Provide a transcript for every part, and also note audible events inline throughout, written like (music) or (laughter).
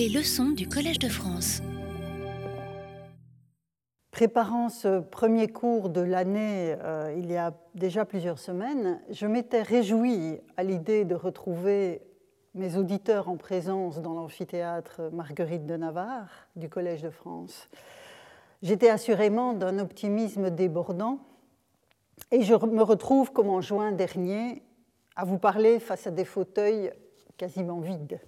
Les leçons du Collège de France. Préparant ce premier cours de l'année euh, il y a déjà plusieurs semaines, je m'étais réjouie à l'idée de retrouver mes auditeurs en présence dans l'amphithéâtre Marguerite de Navarre du Collège de France. J'étais assurément d'un optimisme débordant et je me retrouve comme en juin dernier à vous parler face à des fauteuils quasiment vides.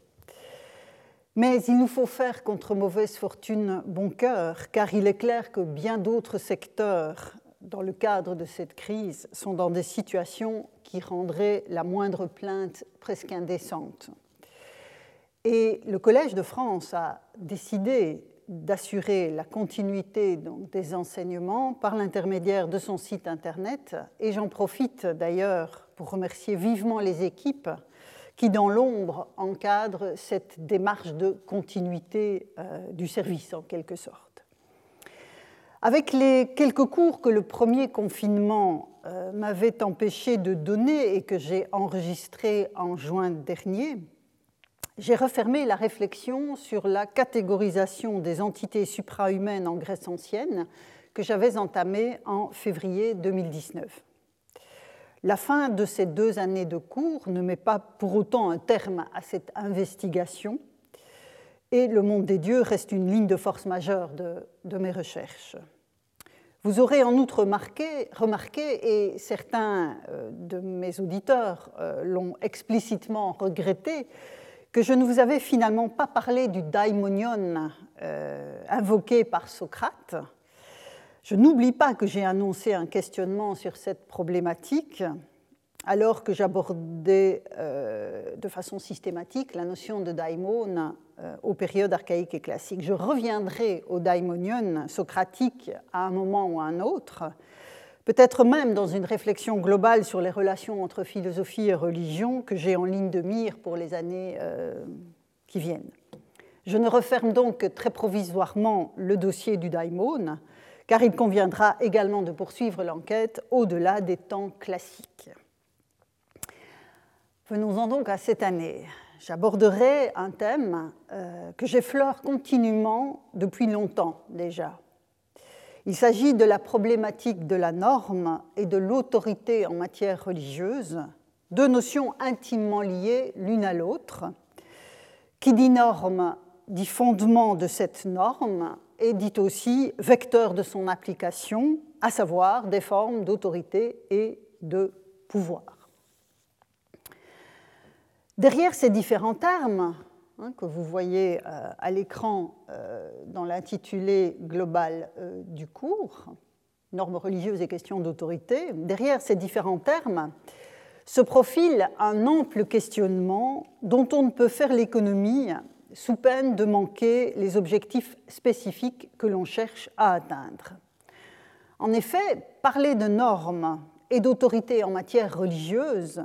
Mais il nous faut faire contre mauvaise fortune bon cœur, car il est clair que bien d'autres secteurs, dans le cadre de cette crise, sont dans des situations qui rendraient la moindre plainte presque indécente. Et le Collège de France a décidé d'assurer la continuité des enseignements par l'intermédiaire de son site Internet. Et j'en profite d'ailleurs pour remercier vivement les équipes qui, dans l'ombre, encadrent cette démarche de continuité euh, du service, en quelque sorte. Avec les quelques cours que le premier confinement euh, m'avait empêché de donner et que j'ai enregistrés en juin dernier, j'ai refermé la réflexion sur la catégorisation des entités suprahumaines en Grèce ancienne que j'avais entamée en février 2019. La fin de ces deux années de cours ne met pas pour autant un terme à cette investigation et le monde des dieux reste une ligne de force majeure de, mes recherches. Vous aurez en outre remarqué, et certains euh, de mes auditeurs euh, l'ont explicitement regretté, que je ne vous avais finalement pas parlé du daimonion euh, invoqué par Socrate. Je n'oublie pas que j'ai annoncé un questionnement sur cette problématique alors que j'abordais euh, de façon systématique la notion de daimon euh, aux périodes archaïques et classiques. Je reviendrai au daimonion socratique à un moment ou à un autre, peut-être même dans une réflexion globale sur les relations entre philosophie et religion que j'ai en ligne de mire pour les années euh, qui viennent. Je ne referme donc que très provisoirement le dossier du daimon, car il conviendra également de poursuivre l'enquête au-delà des temps classiques. Venons-en donc à cette année. J'aborderai un thème euh, que j'effleure continuellement depuis longtemps déjà, il s'agit de la problématique de la norme et de l'autorité en matière religieuse, deux notions intimement liées l'une à l'autre. Qui dit norme dit fondement de cette norme et dit aussi vecteur de son application, à savoir des formes d'autorité et de pouvoir. Derrière ces différents termes, Hein, que vous voyez euh, à l'écran euh, dans l'intitulé global euh, du cours, normes religieuses et questions d'autorité, derrière ces différents termes se profile un ample questionnement dont on ne peut faire l'économie sous peine de manquer les objectifs spécifiques que l'on cherche à atteindre. En effet, parler de normes et d'autorité en matière religieuse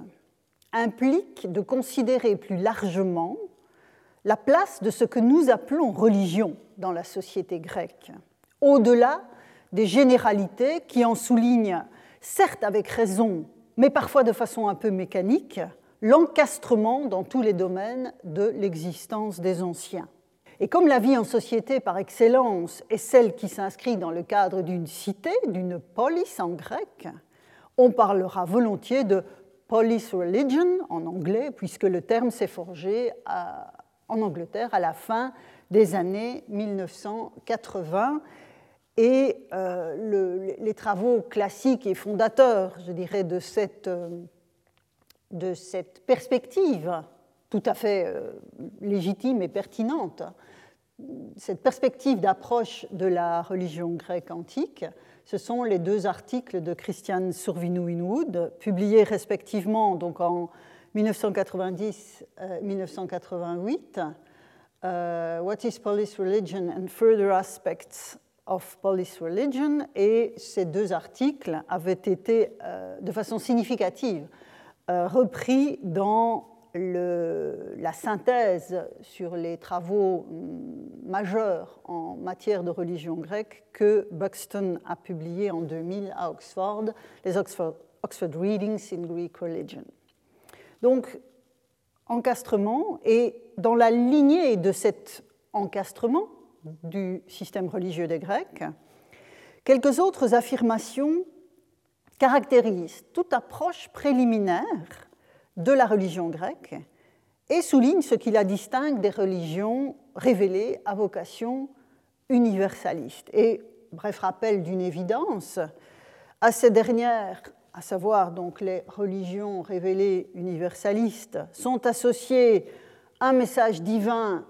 implique de considérer plus largement la place de ce que nous appelons religion dans la société grecque, au-delà des généralités qui en soulignent, certes avec raison, mais parfois de façon un peu mécanique, l'encastrement dans tous les domaines de l'existence des anciens. Et comme la vie en société par excellence est celle qui s'inscrit dans le cadre d'une cité, d'une polis en grec, on parlera volontiers de polis religion en anglais, puisque le terme s'est forgé en Angleterre à la fin des années 1980. Et euh, les travaux classiques et fondateurs, je dirais, de cette, euh, de cette perspective tout à fait euh, légitime et pertinente, cette perspective d'approche de la religion grecque antique, ce sont les deux articles de Christian Survinu-Inwood, publiés respectivement donc en 1990-1988, euh, What is Police Religion and Further Aspects of Police Religion, et ces deux articles avaient été euh, de façon significative euh, repris dans la synthèse sur les travaux mm, majeurs en matière de religion grecque que Buxton a publié en 2000 à Oxford, les Oxford, Oxford Readings in Greek Religion. Donc, encastrement, et dans la lignée de cette encastrement du système religieux des Grecs, quelques autres affirmations caractérisent toute approche préliminaire de la religion grecque et soulignent ce qui la distingue des religions révélées à vocation universaliste. Et bref rappel d'une évidence, à ces dernières, à savoir donc les religions révélées universalistes, sont associées un message divin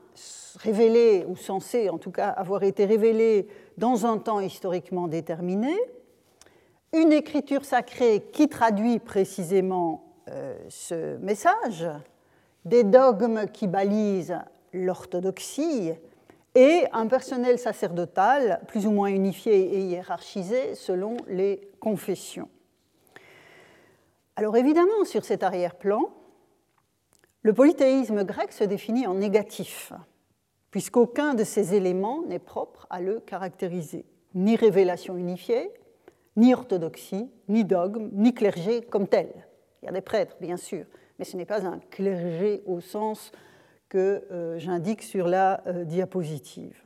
révélé, ou censé en tout cas avoir été révélé dans un temps historiquement déterminé, une écriture sacrée qui traduit précisément euh, ce message, des dogmes qui balisent l'orthodoxie et un personnel sacerdotal plus ou moins unifié et hiérarchisé selon les confessions. Alors évidemment, sur cet arrière-plan, le polythéisme grec se définit en négatif, puisqu'aucun de ces éléments n'est propre à le caractériser. Ni révélation unifiée, ni orthodoxie, ni dogme, ni clergé comme tel. Il y a des prêtres, bien sûr, mais ce n'est pas un clergé au sens que euh, j'indique sur la euh, diapositive.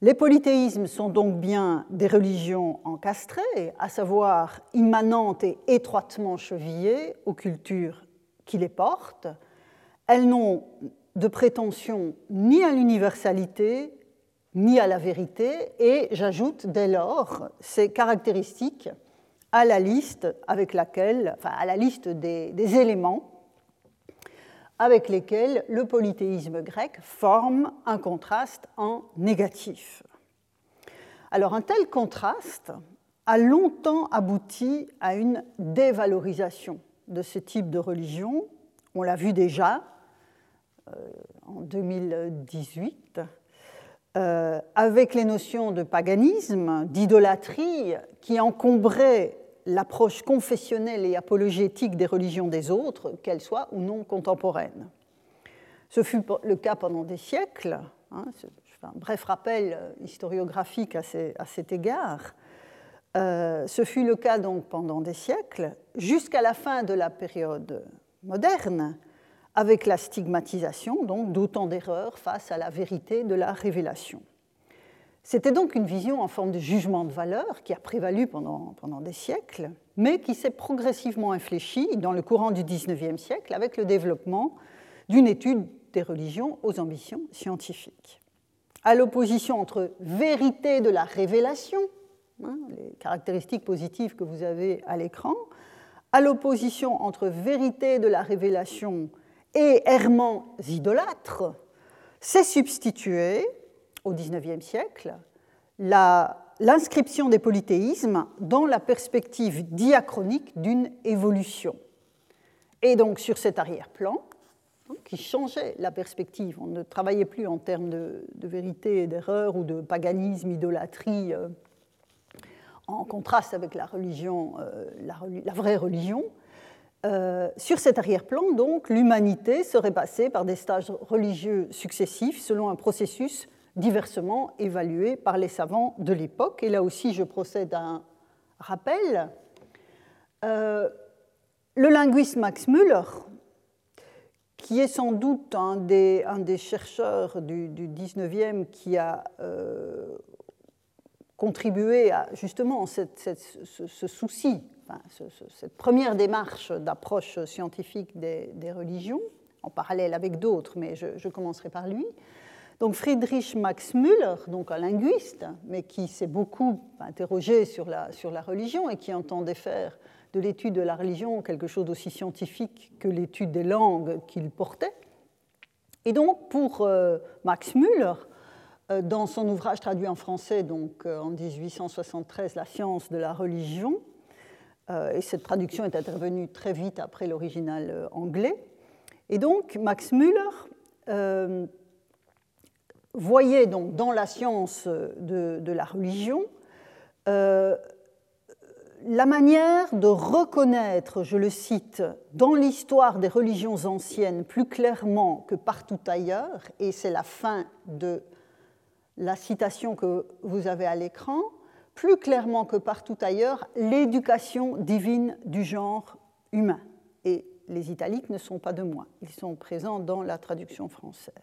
Les polythéismes sont donc bien des religions encastrées, à savoir immanentes et étroitement chevillées aux cultures qui les portent. Elles n'ont de prétention ni à l'universalité, ni à la vérité, et j'ajoute dès lors ces caractéristiques à la liste avec laquelle, enfin, à la liste des, éléments avec lesquels le polythéisme grec forme un contraste en négatif. Alors un tel contraste a longtemps abouti à une dévalorisation de ce type de religion. On l'a vu déjà euh, en 2018 euh, avec les notions de paganisme, d'idolâtrie qui encombraient l'approche confessionnelle et apologétique des religions des autres, qu'elles soient ou non contemporaines. Ce fut le cas pendant des siècles. Hein, un bref rappel euh, historiographique à, cet égard. Euh, ce fut le cas donc pendant des siècles, jusqu'à la fin de la période moderne, avec la stigmatisation donc d'autant d'erreurs face à la vérité de la révélation. C'était donc une vision en forme de jugement de valeur qui a prévalu pendant, pendant des siècles, mais qui s'est progressivement infléchie dans le courant du XIXe siècle avec le développement d'une étude des religions aux ambitions scientifiques. À l'opposition entre vérité de la révélation, hein, les caractéristiques positives que vous avez à l'écran, à l'opposition entre vérité de la révélation et errements idolâtres, s'est substitué au XIXe siècle l'inscription des polythéismes dans la perspective diachronique d'une évolution. Et donc sur cet arrière-plan, qui changeait la perspective, on ne travaillait plus en termes de, vérité et d'erreur ou de paganisme, idolâtrie, euh, en contraste avec la euh, la, vraie religion. Euh, sur cet arrière-plan, donc, l'humanité serait passée par des stages religieux successifs selon un processus diversement évalués par les savants de l'époque. Et là aussi, je procède à un rappel. Euh, le linguiste Max Müller, qui est sans doute un des, chercheurs du, du, 19e qui a euh, contribué à justement ce, souci, cette première démarche d'approche scientifique des, religions, en parallèle avec d'autres, mais je, commencerai par lui. Donc Friedrich Max Müller, donc un linguiste, mais qui s'est beaucoup interrogé sur la, sur la religion et qui entendait faire de l'étude de la religion quelque chose d'aussi scientifique que l'étude des langues qu'il portait. Et donc pour euh, Max Müller, dans son ouvrage traduit en français donc euh, en 1873, La science de la religion, et cette traduction est intervenue très vite après l'original anglais. Et donc Max Müller voyait donc dans la science de, la religion euh, la manière de reconnaître, je le cite, dans l'histoire des religions anciennes plus clairement que partout ailleurs, et c'est la fin de la citation que vous avez à l'écran, plus clairement que partout ailleurs, l'éducation divine du genre humain. Et les italiques ne sont pas de moi, ils sont présents dans la traduction française.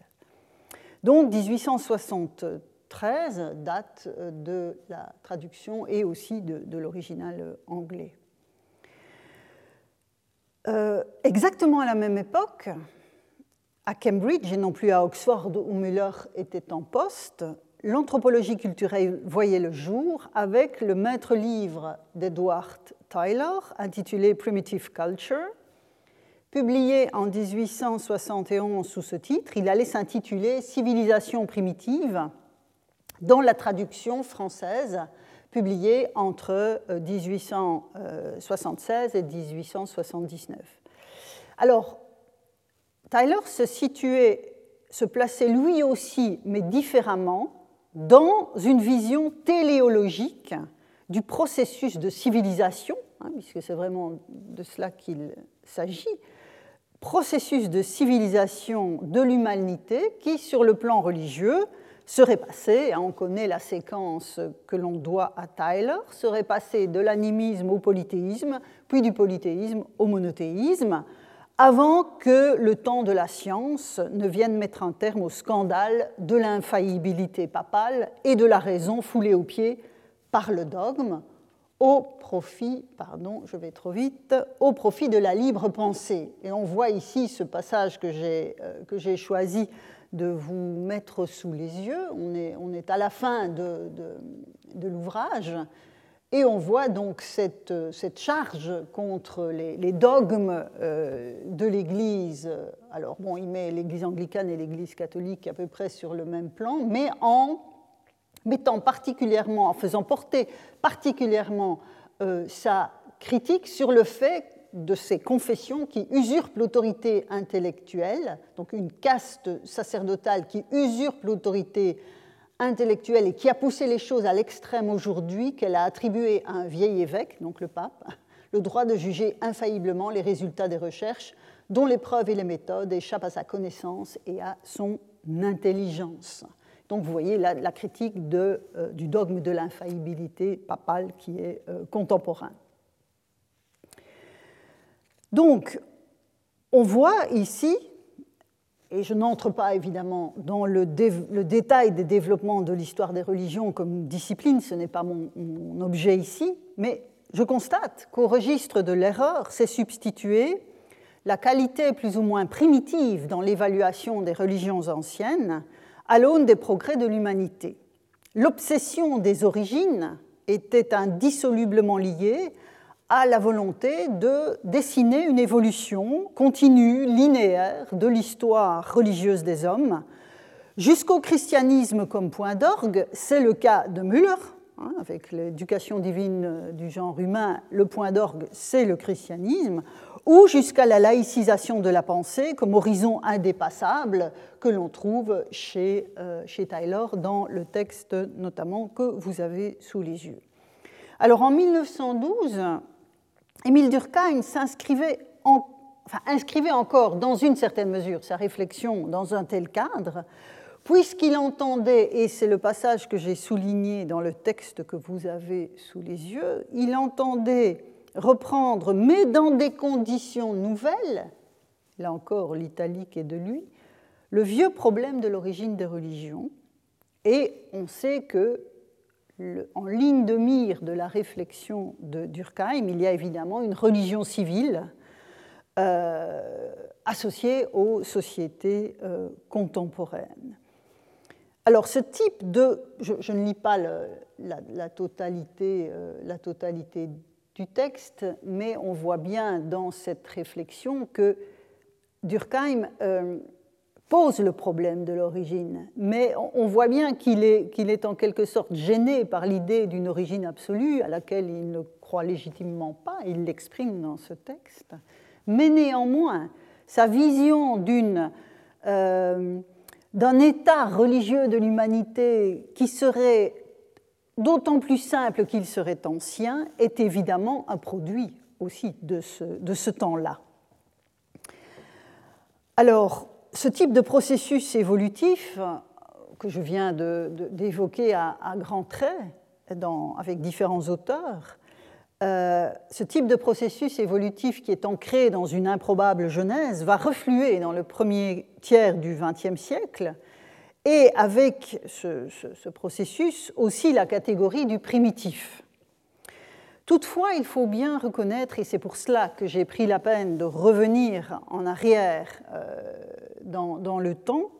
Donc 1873 date de la traduction et aussi de, l'original anglais. exactement à la même époque, à Cambridge et non plus à Oxford où Müller était en poste, l'anthropologie culturelle voyait le jour avec le maître livre d'Edward Tyler intitulé Primitive Culture. Publié en 1871 sous ce titre, il allait s'intituler Civilisation primitive dans la traduction française publiée entre 1876 et 1879. Alors, Tyler se situait, se plaçait lui aussi, mais différemment, dans une vision téléologique du processus de civilisation, hein, puisque c'est vraiment de cela qu'il s'agit, processus de civilisation de l'humanité qui, sur le plan religieux, serait passé, hein, on connaît la séquence que l'on doit à Tyler, serait passé de l'animisme au polythéisme, puis du polythéisme au monothéisme, avant que le temps de la science ne vienne mettre un terme au scandale de l'infaillibilité papale et de la raison foulée aux pieds par le dogme, au profit, pardon, je vais trop vite, au profit de la libre pensée. Et on voit ici ce passage que j'ai, euh, choisi de vous mettre sous les yeux. On est, on est à la fin de, de l'ouvrage. Et on voit donc cette, cette charge contre les, les dogmes euh, de l'Église. Alors, bon, il met l'Église anglicane et l'Église catholique à peu près sur le même plan, mais en mettant particulièrement, en faisant porter particulièrement euh, sa critique sur le fait de ces confessions qui usurpent l'autorité intellectuelle, donc une caste sacerdotale qui usurpe l'autorité intellectuelle et qui a poussé les choses à l'extrême aujourd'hui, qu'elle a attribué à un vieil évêque, donc le pape, le droit de juger infailliblement les résultats des recherches dont les preuves et les méthodes échappent à sa connaissance et à son intelligence. Donc vous voyez la, critique euh, du dogme de l'infaillibilité papale qui est euh, contemporain. Donc on voit ici, et je n'entre pas évidemment dans le, détail des développements de l'histoire des religions comme discipline, ce n'est pas mon, mon objet ici, mais je constate qu'au registre de l'erreur s'est substituée la qualité plus ou moins primitive dans l'évaluation des religions anciennes à l'aune des progrès de l'humanité. L'obsession des origines était indissolublement liée à la volonté de dessiner une évolution continue, linéaire de l'histoire religieuse des hommes. Jusqu'au christianisme comme point d'orgue, c'est le cas de Müller, hein, avec l'éducation divine du genre humain, le point d'orgue, c'est le christianisme, ou jusqu'à la laïcisation de la pensée comme horizon indépassable que l'on trouve chez, euh, chez Taylor dans le texte notamment que vous avez sous les yeux. Alors en 1912, Émile Durkheim s'inscrivait inscrivait encore dans une certaine mesure sa réflexion dans un tel cadre, puisqu'il entendait, et c'est le passage que j'ai souligné dans le texte que vous avez sous les yeux, il entendait reprendre, mais dans des conditions nouvelles, là encore l'italique est de lui, le vieux problème de l'origine des religions. Et on sait que, en ligne de mire de la réflexion de Durkheim, il y a évidemment une religion civile euh, associée aux sociétés euh, contemporaines. Alors ce type de, je, ne lis pas la, totalité, euh, la totalité du texte, mais on voit bien dans cette réflexion que Durkheim pose le problème de l'origine, mais on voit bien qu'il est, est en quelque sorte gêné par l'idée d'une origine absolue à laquelle il ne croit légitimement pas, il l'exprime dans ce texte, mais néanmoins, sa vision d'une... Euh, d'un état religieux de l'humanité qui serait d'autant plus simple qu'il serait ancien, est évidemment un produit aussi de ce, de ce temps-là. Alors, ce type de processus évolutif que je viens d'évoquer à, grands traits avec différents auteurs, euh, ce type de processus évolutif qui est ancré dans une improbable genèse va refluer dans le premier tiers du XXe siècle et avec ce, processus aussi la catégorie du primitif. Toutefois, il faut bien reconnaître, et c'est pour cela que j'ai pris la peine de revenir en arrière euh, dans, le temps,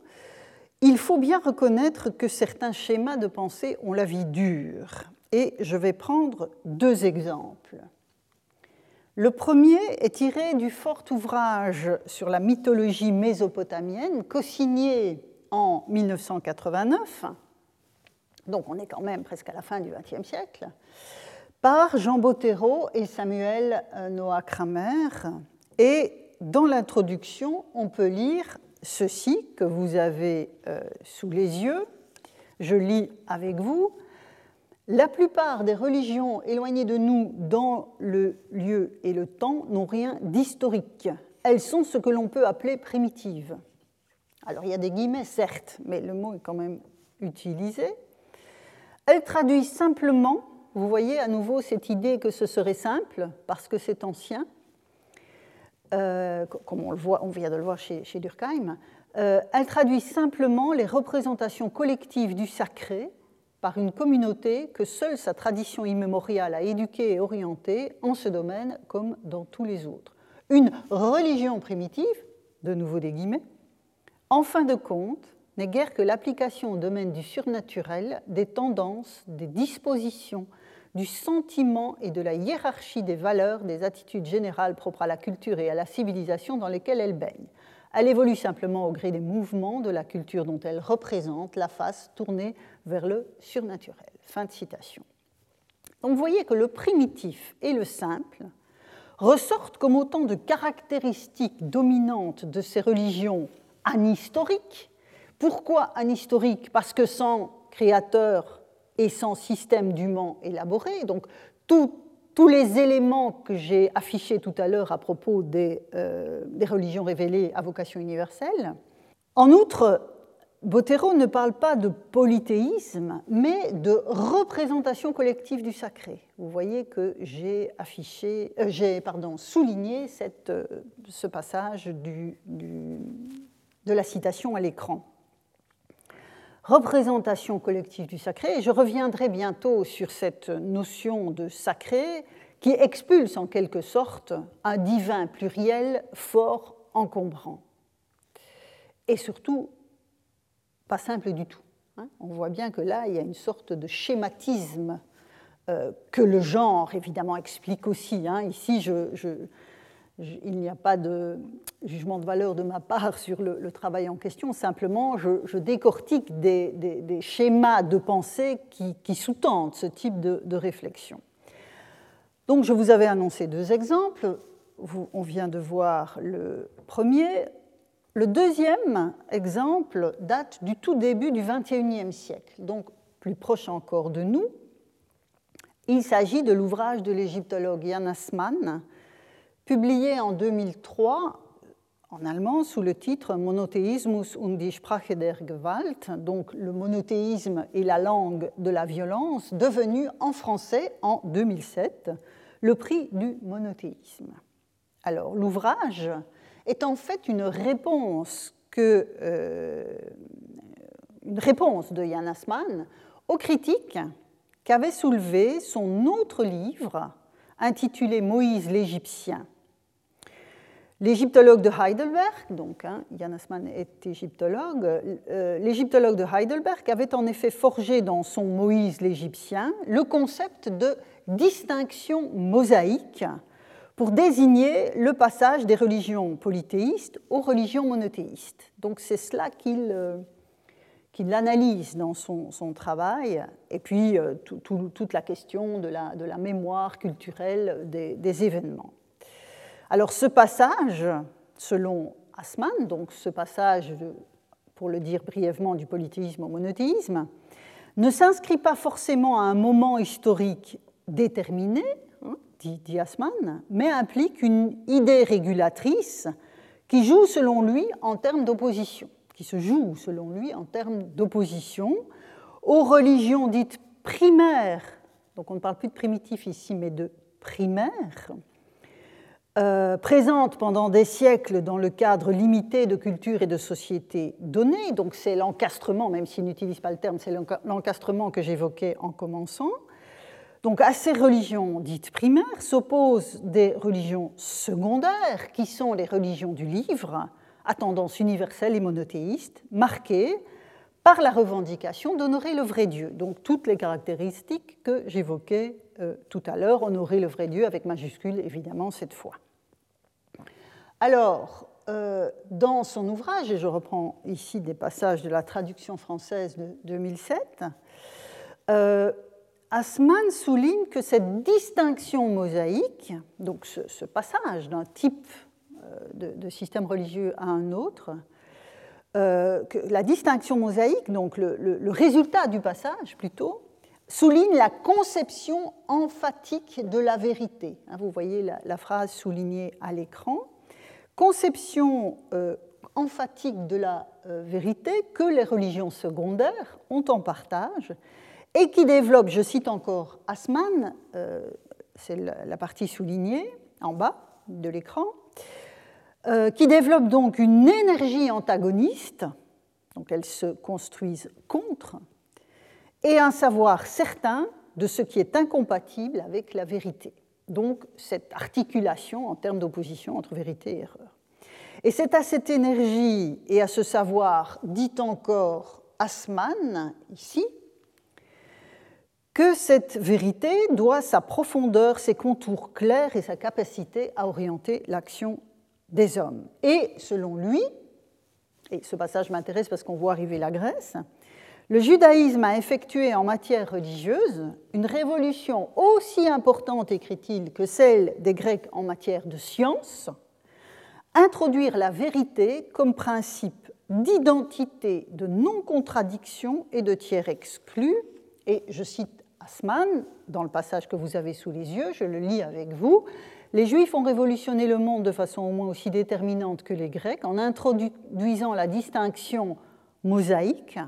il faut bien reconnaître que certains schémas de pensée ont la vie dure. Et je vais prendre deux exemples. Le premier est tiré du fort ouvrage sur la mythologie mésopotamienne, co-signé en 1989, donc on est quand même presque à la fin du XXe siècle, par Jean Bottero et Samuel euh, Noah Kramer. Et dans l'introduction, on peut lire ceci que vous avez euh, sous les yeux. Je lis avec vous. La plupart des religions éloignées de nous dans le lieu et le temps n'ont rien d'historique. Elles sont ce que l'on peut appeler primitives. Alors il y a des guillemets, certes, mais le mot est quand même utilisé. Elle traduit simplement, vous voyez à nouveau cette idée que ce serait simple parce que c'est ancien, euh, comme on, le voit, on vient de le voir chez, Durkheim, euh, elle traduit simplement les représentations collectives du sacré par une communauté que seule sa tradition immémoriale a éduquée et orientée en ce domaine comme dans tous les autres. Une religion primitive, de nouveau des guillemets, en fin de compte, n'est guère que l'application au domaine du surnaturel des tendances, des dispositions, du sentiment et de la hiérarchie des valeurs, des attitudes générales propres à la culture et à la civilisation dans lesquelles elle baigne. Elle évolue simplement au gré des mouvements de la culture dont elle représente la face tournée vers le surnaturel. Fin de citation. Donc vous voyez que le primitif et le simple ressortent comme autant de caractéristiques dominantes de ces religions anhistorique. Pourquoi anhistorique Parce que sans créateur et sans système d'humain élaboré, donc tous les éléments que j'ai affichés tout à l'heure à propos des, euh, des, religions révélées à vocation universelle. En outre, Bottero ne parle pas de polythéisme, mais de représentation collective du sacré. Vous voyez que j'ai affiché, euh, j'ai pardon, souligné cette, euh, ce passage du, de la citation à l'écran. Représentation collective du sacré, et je reviendrai bientôt sur cette notion de sacré qui expulse en quelque sorte un divin pluriel fort encombrant. Et surtout, pas simple du tout. Hein. On voit bien que là, il y a une sorte de schématisme euh, que le genre, évidemment, explique aussi. Hein. Ici, je, il n'y a pas de jugement de valeur de ma part sur le, travail en question, simplement je, décortique des, schémas de pensée qui, sous-tendent ce type de, réflexion. Donc je vous avais annoncé deux exemples, on vient de voir le premier. Le deuxième exemple date du tout début du XXIe siècle, donc plus proche encore de nous. Il s'agit de l'ouvrage de l'égyptologue Jan Assmann, publié en 2003 en allemand sous le titre Monotheismus und die Sprache der Gewalt, donc le monothéisme et la langue de la violence, devenu en français en 2007 le prix du monothéisme. Alors l'ouvrage est en fait une réponse, euh, une réponse de Jan Assmann aux critiques qu'avait soulevé son autre livre intitulé Moïse l'Égyptien L'égyptologue de Heidelberg, donc hein, Jan est égyptologue, euh, l'égyptologue de Heidelberg avait en effet forgé dans son Moïse l'Égyptien le concept de distinction mosaïque pour désigner le passage des religions polythéistes aux religions monothéistes. Donc c'est cela qu'il euh, analyse dans son, travail, et puis euh, toute la question de la, mémoire culturelle des événements. Alors ce passage, selon Asman, donc ce passage, pour le dire brièvement, du polythéisme au monothéisme, ne s'inscrit pas forcément à un moment historique déterminé, hein, dit, dit Asman, mais implique une idée régulatrice qui joue selon lui en termes d'opposition, qui se joue selon lui en termes d'opposition aux religions dites primaires, donc on ne parle plus de primitif ici, mais de primaires, euh, présente pendant des siècles dans le cadre limité de culture et de société donnée. Donc c'est l'encastrement, même s'il n'utilise pas le terme, c'est l'encastrement que j'évoquais en commençant. Donc à ces religions dites primaires s'opposent des religions secondaires, qui sont les religions du livre, à tendance universelle et monothéiste, marquées par la revendication d'honorer le vrai Dieu. Donc toutes les caractéristiques que j'évoquais euh, tout à l'heure, honorer le vrai Dieu avec majuscule évidemment cette fois. Alors, euh, dans son ouvrage, et je reprends ici des passages de la traduction française de 2007, euh, Asman souligne que cette distinction mosaïque, donc ce, passage d'un type de, système religieux à un autre, euh, que la distinction mosaïque, donc le, résultat du passage plutôt, souligne la conception emphatique de la vérité. Hein, vous voyez la, phrase soulignée à l'écran. Conception euh, emphatique de la euh, vérité que les religions secondaires ont en partage et qui développe, je cite encore Asman, c'est la partie soulignée en bas de l'écran, euh, qui développent donc une énergie antagoniste, donc elles se construisent contre, et un savoir certain de ce qui est incompatible avec la vérité. Donc cette articulation en termes d'opposition entre vérité et erreur. Et c'est à cette énergie et à ce savoir, dit encore Asman ici, que cette vérité doit sa profondeur, ses contours clairs et sa capacité à orienter l'action des hommes. Et selon lui, et ce passage m'intéresse parce qu'on voit arriver la Grèce, le judaïsme a effectué en matière religieuse une révolution aussi importante, écrit-il, que celle des Grecs en matière de science, introduire la vérité comme principe d'identité, de non-contradiction et de tiers exclu. Et je cite Asman dans le passage que vous avez sous les yeux, je le lis avec vous. Les Juifs ont révolutionné le monde de façon au moins aussi déterminante que les Grecs en introduisant la distinction mosaïque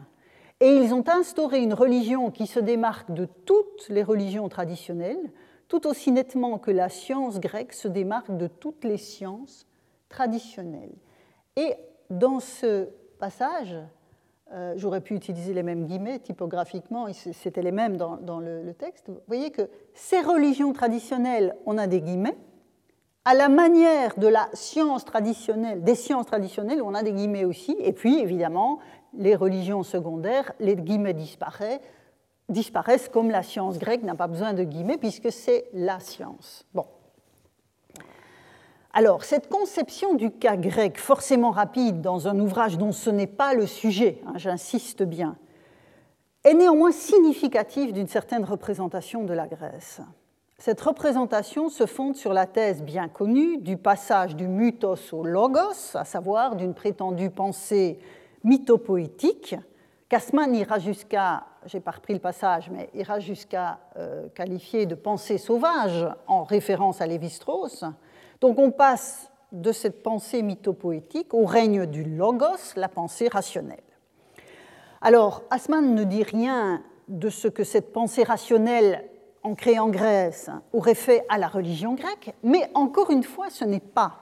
et ils ont instauré une religion qui se démarque de toutes les religions traditionnelles, tout aussi nettement que la science grecque se démarque de toutes les sciences traditionnelles. Et dans ce passage, euh, j'aurais pu utiliser les mêmes guillemets typographiquement, c'était les mêmes dans, le, le, texte. Vous voyez que ces religions traditionnelles, on a des guillemets, à la manière de la science traditionnelle, des sciences traditionnelles, on a des guillemets aussi, et puis évidemment, les religions secondaires, les guillemets disparaissent, disparaissent comme la science grecque n'a pas besoin de guillemets puisque c'est la science. Bon. Alors, cette conception du cas grec, forcément rapide dans un ouvrage dont ce n'est pas le sujet, hein, j'insiste bien, est néanmoins significative d'une certaine représentation de la Grèce. Cette représentation se fonde sur la thèse bien connue du passage du mythos au logos, à savoir d'une prétendue pensée mythopoétique, qu'Asman ira jusqu'à, j'ai pas repris le passage, mais ira jusqu'à euh, qualifier de pensée sauvage en référence à Lévi-Strauss. Donc on passe de cette pensée mythopoétique au règne du logos, la pensée rationnelle. Alors, Asman ne dit rien de ce que cette pensée rationnelle ancré en Grèce aurait fait à la religion grecque, mais encore une fois, ce n'est pas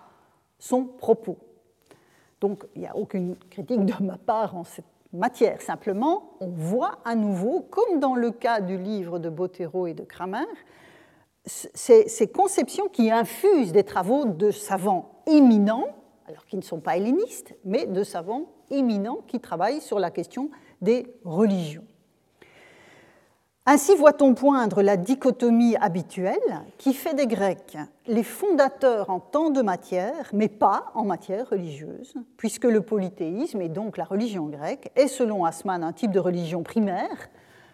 son propos. Donc il n'y a aucune critique de ma part en cette matière. Simplement, on voit à nouveau, comme dans le cas du livre de Bottero et de Kramer, ces, ces conceptions qui infusent des travaux de savants éminents, alors qui ne sont pas hellénistes, mais de savants éminents qui travaillent sur la question des religions. Ainsi voit-on poindre la dichotomie habituelle qui fait des Grecs les fondateurs en tant de matière, mais pas en matière religieuse, puisque le polythéisme, et donc la religion grecque, est selon Asman un type de religion primaire,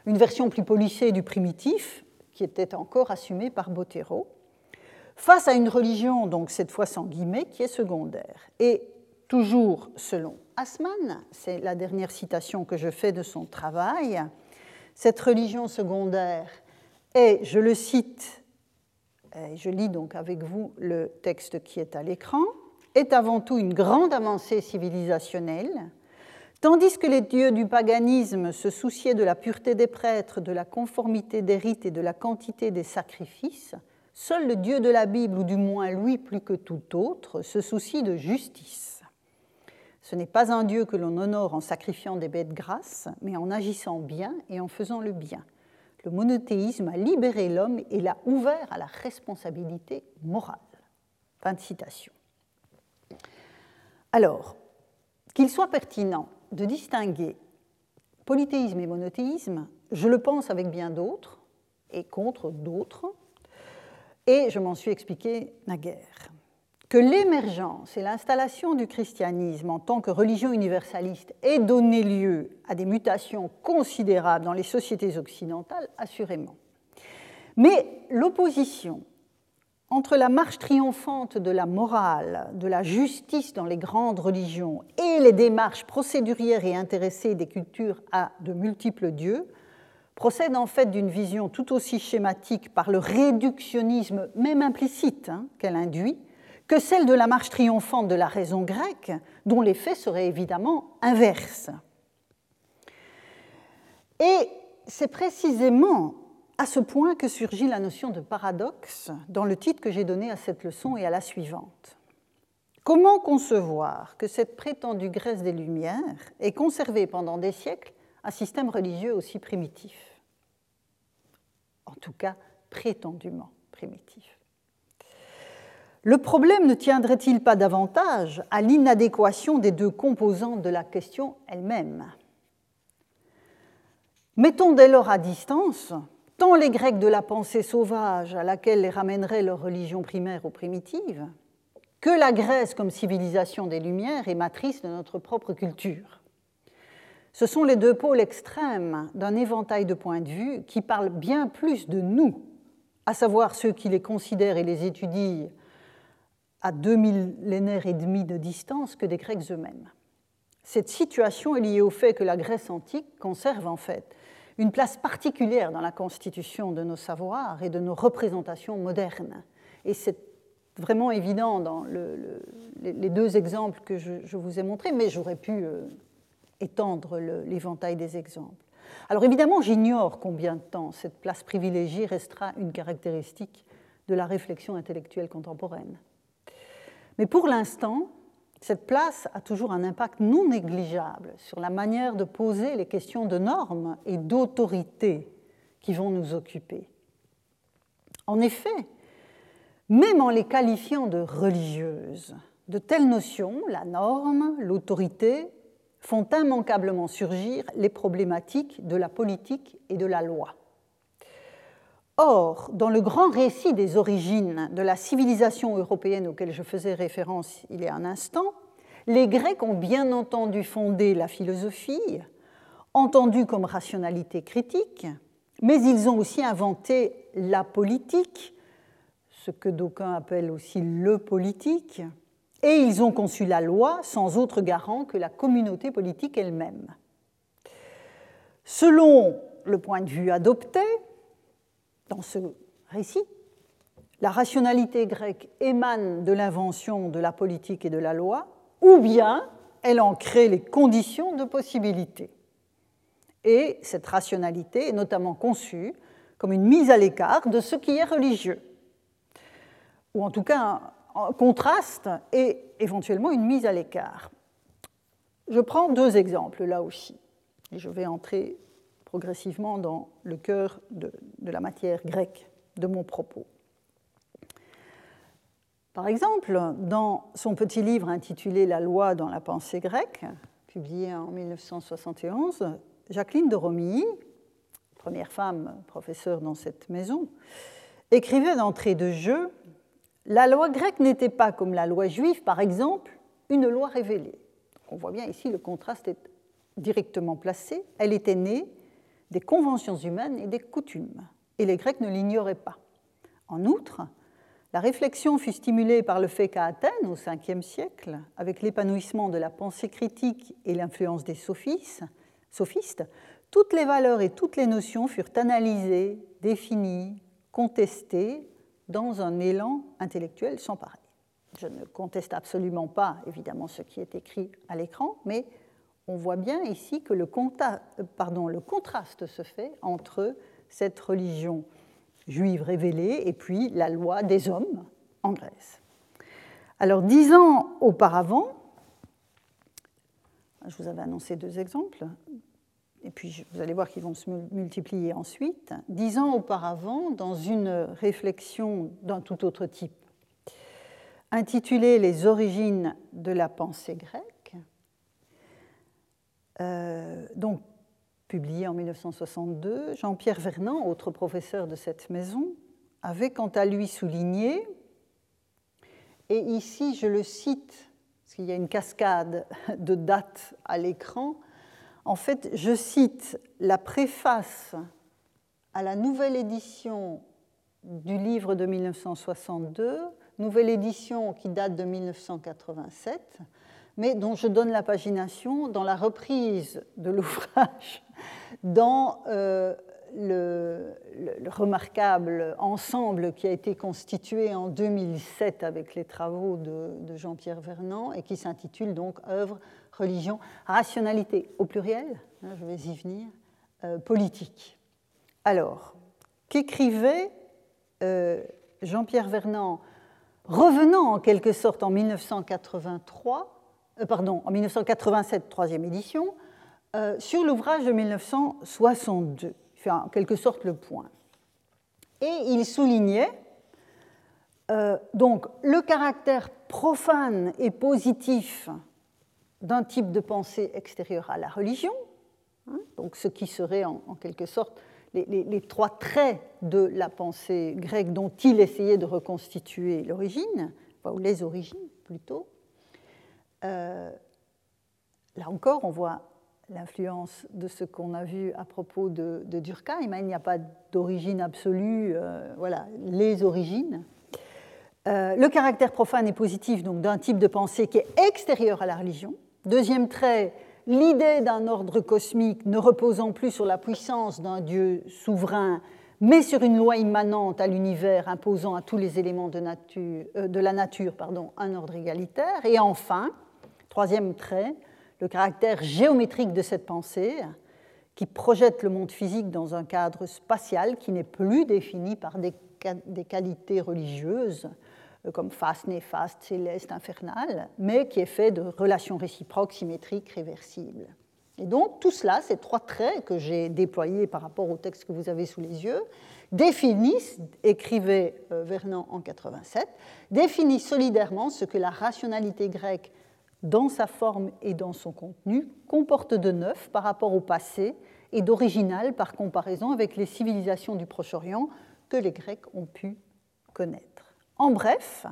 une version plus polissée du primitif, qui était encore assumée par Bottero, face à une religion, donc cette fois sans guillemets, qui est secondaire. Et toujours selon Asman, c'est la dernière citation que je fais de son travail, cette religion secondaire est, je le cite, je lis donc avec vous le texte qui est à l'écran, est avant tout une grande avancée civilisationnelle, tandis que les dieux du paganisme se souciaient de la pureté des prêtres, de la conformité des rites et de la quantité des sacrifices, seul le Dieu de la Bible, ou du moins lui plus que tout autre, se soucie de justice. Ce n'est pas un Dieu que l'on honore en sacrifiant des bêtes grasses, mais en agissant bien et en faisant le bien. Le monothéisme a libéré l'homme et l'a ouvert à la responsabilité morale. Fin de citation. Alors, qu'il soit pertinent de distinguer polythéisme et monothéisme, je le pense avec bien d'autres et contre d'autres, et je m'en suis expliqué naguère. Que l'émergence et l'installation du christianisme en tant que religion universaliste ait donné lieu à des mutations considérables dans les sociétés occidentales, assurément. Mais l'opposition entre la marche triomphante de la morale, de la justice dans les grandes religions et les démarches procédurières et intéressées des cultures à de multiples dieux procède en fait d'une vision tout aussi schématique par le réductionnisme, même implicite, hein, qu'elle induit, que celle de la marche triomphante de la raison grecque, dont l'effet serait évidemment inverse. Et c'est précisément à ce point que surgit la notion de paradoxe dans le titre que j'ai donné à cette leçon et à la suivante. Comment concevoir que cette prétendue Grèce des Lumières ait conservé pendant des siècles un système religieux aussi primitif? En tout cas, prétendument primitif. Le problème ne tiendrait-il pas davantage à l'inadéquation des deux composantes de la question elle-même? Mettons dès lors à distance tant les Grecs de la pensée sauvage à laquelle les ramènerait leur religion primaire ou primitive, que la Grèce comme civilisation des Lumières et matrice de notre propre culture. Ce sont les deux pôles extrêmes d'un éventail de points de vue qui parlent bien plus de nous, à savoir ceux qui les considèrent et les étudient à deux millénaires et demi de distance que des Grecs eux-mêmes. Cette situation est liée au fait que la Grèce antique conserve en fait une place particulière dans la constitution de nos savoirs et de nos représentations modernes. Et c'est vraiment évident dans les deux exemples que je, vous ai montrés, mais j'aurais pu euh, étendre l'éventail des exemples. Alors évidemment, j'ignore combien de temps cette place privilégiée restera une caractéristique de la réflexion intellectuelle contemporaine. Mais pour l'instant, cette place a toujours un impact non négligeable sur la manière de poser les questions de normes et d'autorité qui vont nous occuper. En effet, même en les qualifiant de religieuses, de telles notions, la norme, l'autorité, font immanquablement surgir les problématiques de la politique et de la loi. Or, dans le grand récit des origines de la civilisation européenne auquel je faisais référence il y a un instant, les Grecs ont bien entendu fondé la philosophie, entendue comme rationalité critique, mais ils ont aussi inventé la politique, ce que d'aucuns appellent aussi le politique, et ils ont conçu la loi sans autre garant que la communauté politique elle-même. Selon le point de vue adopté, dans ce récit, la rationalité grecque émane de l'invention de la politique et de la loi, ou bien elle en crée les conditions de possibilité. Et cette rationalité est notamment conçue comme une mise à l'écart de ce qui est religieux, ou en tout cas un contraste et éventuellement une mise à l'écart. Je prends deux exemples là aussi, et je vais entrer progressivement dans le cœur de, la matière grecque de mon propos. Par exemple, dans son petit livre intitulé La loi dans la pensée grecque, publié en 1971, Jacqueline de Romilly, première femme professeure dans cette maison, écrivait d'entrée de jeu La loi grecque n'était pas comme la loi juive, par exemple, une loi révélée. On voit bien ici le contraste est directement placé. Elle était née des conventions humaines et des coutumes, et les Grecs ne l'ignoraient pas. En outre, la réflexion fut stimulée par le fait qu'à Athènes, au Ve siècle, avec l'épanouissement de la pensée critique et l'influence des sophistes, toutes les valeurs et toutes les notions furent analysées, définies, contestées dans un élan intellectuel sans pareil. Je ne conteste absolument pas, évidemment, ce qui est écrit à l'écran, mais on voit bien ici que le, contraste se fait entre cette religion juive révélée, et puis la loi des hommes en Grèce. Alors, dix ans auparavant, je vous avais annoncé deux exemples, et puis vous allez voir qu'ils vont se multiplier ensuite. Dix ans auparavant, dans une réflexion d'un tout autre type, intitulée Les origines de la pensée grecque, euh, donc publié en 1962, Jean-Pierre Vernant, autre professeur de cette maison, avait quant à lui souligné, et ici je le cite, parce qu'il y a une cascade (laughs) de dates à l'écran, en fait je cite la préface à la nouvelle édition du livre de 1962, nouvelle édition qui date de 1987, mais dont je donne la pagination dans la reprise de l'ouvrage dans euh, le, remarquable ensemble qui a été constitué en 2007 avec les travaux de, Jean-Pierre Vernant et qui s'intitule donc Œuvre, religion, rationalité au pluriel, je vais y venir, euh, politique. Alors, qu'écrivait euh, Jean-Pierre Vernant revenant en quelque sorte en 1983, pardon, en 1987, troisième édition, euh, sur l'ouvrage de 1962. Il fait en quelque sorte le point. Et il soulignait euh, donc le caractère profane et positif d'un type de pensée extérieure à la religion, hein, donc ce qui serait en, quelque sorte les, trois traits de la pensée grecque dont il essayait de reconstituer l'origine, ou les origines plutôt. Euh, là encore, on voit l'influence de ce qu'on a vu à propos de, Durkheim. Il n'y a pas d'origine absolue, euh, voilà, les origines. Euh, le caractère profane et positif d'un type de pensée qui est extérieur à la religion. Deuxième trait, l'idée d'un ordre cosmique ne reposant plus sur la puissance d'un Dieu souverain, mais sur une loi immanente à l'univers imposant à tous les éléments de la nature pardon, un ordre égalitaire. Et enfin, troisième trait, le caractère géométrique de cette pensée qui projette le monde physique dans un cadre spatial qui n'est plus défini par des, qualités religieuses euh, comme face, néfaste, céleste, infernal, mais qui est fait de relations réciproques, symétriques, réversibles. Et donc tout cela, ces trois traits que j'ai déployés par rapport au texte que vous avez sous les yeux, définissent, écrivait euh, Vernon en 87, définissent solidairement ce que la rationalité grecque dans sa forme et dans son contenu, comporte de neuf par rapport au passé et d'original par comparaison avec les civilisations du Proche-Orient que les Grecs ont pu connaître. En bref,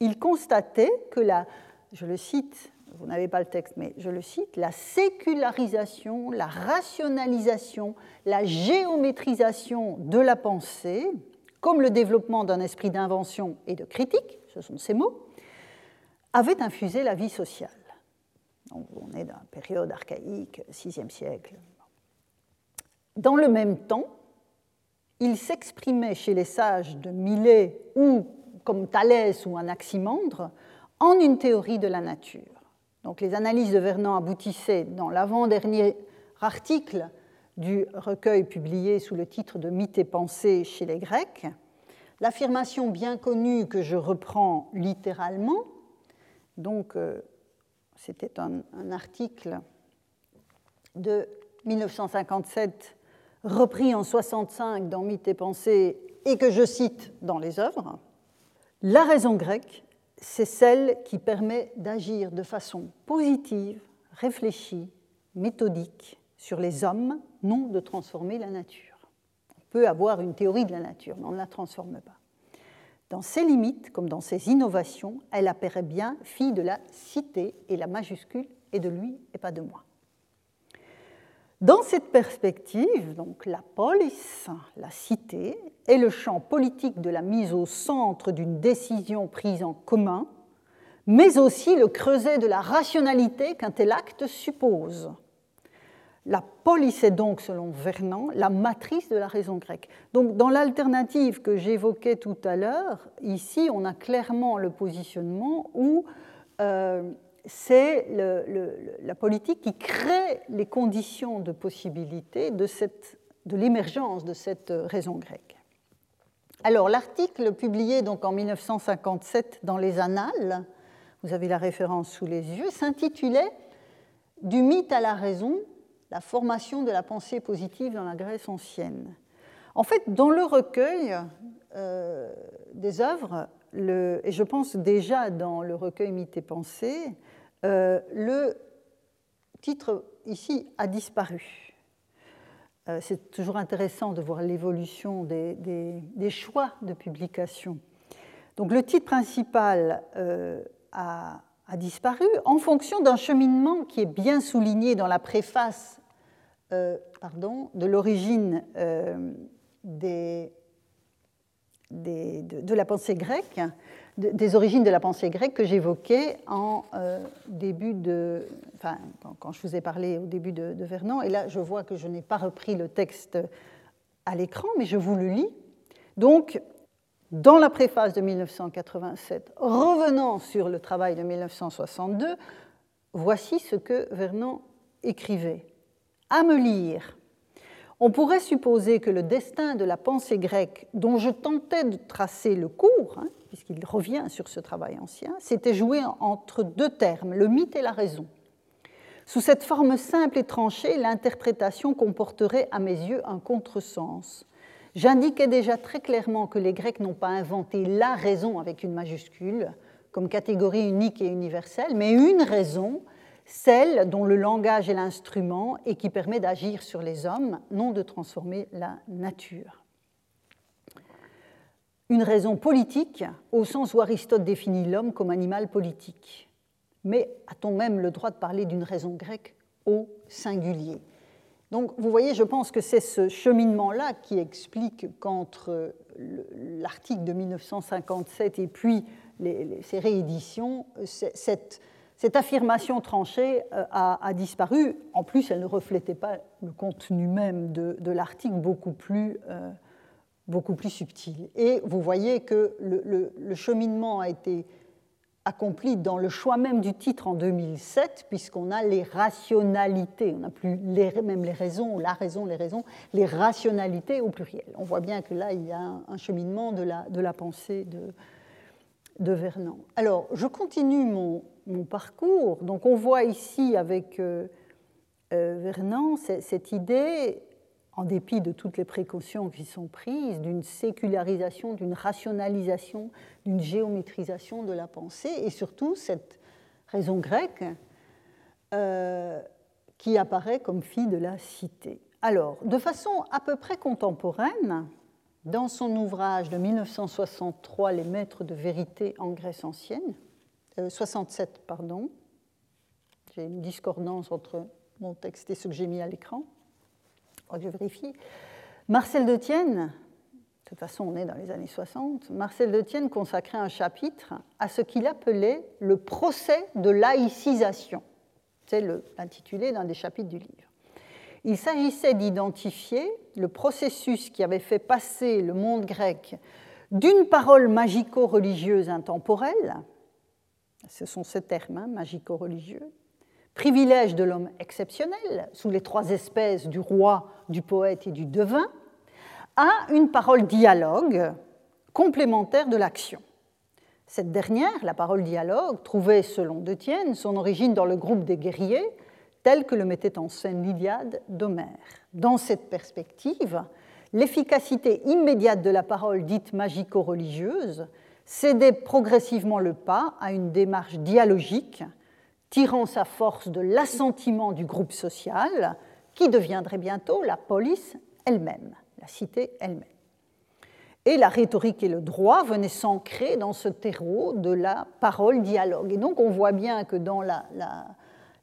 il constatait que la, je le cite, vous n'avez pas le texte, mais je le cite, la sécularisation, la rationalisation, la géométrisation de la pensée, comme le développement d'un esprit d'invention et de critique, ce sont ces mots, avait infusé la vie sociale. on est dans une période archaïque, 6e siècle. Dans le même temps, il s'exprimait chez les sages de Milet ou comme Thalès ou Anaximandre en une théorie de la nature. Donc les analyses de Vernon aboutissaient dans l'avant-dernier article du recueil publié sous le titre de Mythes et pensées chez les Grecs. L'affirmation bien connue que je reprends littéralement donc, euh, c'était un, article de 1957 repris en 65 dans Mythes et pensées et que je cite dans les œuvres. La raison grecque, c'est celle qui permet d'agir de façon positive, réfléchie, méthodique sur les hommes, non de transformer la nature. On peut avoir une théorie de la nature, mais on ne la transforme pas. Dans ses limites, comme dans ses innovations, elle apparaît bien fille de la cité, et la majuscule est de lui et pas de moi. Dans cette perspective, donc la polis, la cité, est le champ politique de la mise au centre d'une décision prise en commun, mais aussi le creuset de la rationalité qu'un tel acte suppose. La police est donc, selon Vernon, la matrice de la raison grecque. Donc, dans l'alternative que j'évoquais tout à l'heure, ici, on a clairement le positionnement où euh, c'est la politique qui crée les conditions de possibilité de, l'émergence de cette raison grecque. Alors, l'article publié donc en 1957 dans les Annales, vous avez la référence sous les yeux, s'intitulait Du mythe à la raison, la formation de la pensée positive dans la Grèce ancienne. En fait, dans le recueil euh, des œuvres, et je pense déjà dans le recueil Mythes et pensées, euh, le titre ici a disparu. Euh, c'est toujours intéressant de voir l'évolution des, choix de publication. Donc le titre principal a, a, disparu en fonction d'un cheminement qui est bien souligné dans la préface pardon, de l'origine des, de, la pensée grecque, des origines de la pensée grecque que j'évoquais en euh, début de, enfin, quand, je vous ai parlé au début de, de Vernon. Et là, je vois que je n'ai pas repris le texte à l'écran, mais je vous le lis. Donc, dans la préface de 1987, revenant sur le travail de 1962, voici ce que Vernon écrivait. À me lire, on pourrait supposer que le destin de la pensée grecque, dont je tentais de tracer le cours, hein, puisqu'il revient sur ce travail ancien, s'était joué entre deux termes, le mythe et la raison. Sous cette forme simple et tranchée, l'interprétation comporterait à mes yeux un contresens. J'indiquais déjà très clairement que les Grecs n'ont pas inventé la raison avec une majuscule, comme catégorie unique et universelle, mais une raison celle dont le langage est l'instrument et qui permet d'agir sur les hommes, non de transformer la nature. Une raison politique, au sens où Aristote définit l'homme comme animal politique. Mais a-t-on même le droit de parler d'une raison grecque au singulier? Donc vous voyez, je pense que c'est ce cheminement-là qui explique qu'entre l'article de 1957 et puis ces rééditions, cette cette affirmation tranchée euh, a, disparu. En plus, elle ne reflétait pas le contenu même de, l'article, beaucoup plus, euh, beaucoup plus subtil. Et vous voyez que le, cheminement a été accompli dans le choix même du titre en 2007, puisqu'on a les rationalités, on n'a plus même les raisons, la raison, les raisons, les rationalités au pluriel. On voit bien que là, il y a un, cheminement de la, de la pensée de, de Vernon. Alors, je continue mon, mon parcours. Donc on voit ici avec euh, euh, Vernon cette idée, en dépit de toutes les précautions qui sont prises, d'une sécularisation, d'une rationalisation, d'une géométrisation de la pensée, et surtout cette raison grecque euh, qui apparaît comme fille de la cité. Alors, de façon à peu près contemporaine, dans son ouvrage de 1963, Les maîtres de vérité en Grèce ancienne, 67, euh, pardon. J'ai une discordance entre mon texte et ce que j'ai mis à l'écran. Je vérifie. Marcel de Tienne, de toute façon on est dans les années 60, Marcel de Tienne consacrait un chapitre à ce qu'il appelait le procès de laïcisation. C'est l'intitulé d'un des chapitres du livre. Il s'agissait d'identifier le processus qui avait fait passer le monde grec d'une parole magico-religieuse intemporelle, ce sont ces termes hein, magico-religieux, privilège de l'homme exceptionnel, sous les trois espèces du roi, du poète et du devin, à une parole dialogue complémentaire de l'action. Cette dernière, la parole dialogue, trouvait, selon De Tienne, son origine dans le groupe des guerriers, tel que le mettait en scène l'Iliade d'Homère. Dans cette perspective, l'efficacité immédiate de la parole dite magico-religieuse cédait progressivement le pas à une démarche dialogique, tirant sa force de l'assentiment du groupe social, qui deviendrait bientôt la police elle-même, la cité elle-même. Et la rhétorique et le droit venaient s'ancrer dans ce terreau de la parole dialogue. Et donc on voit bien que dans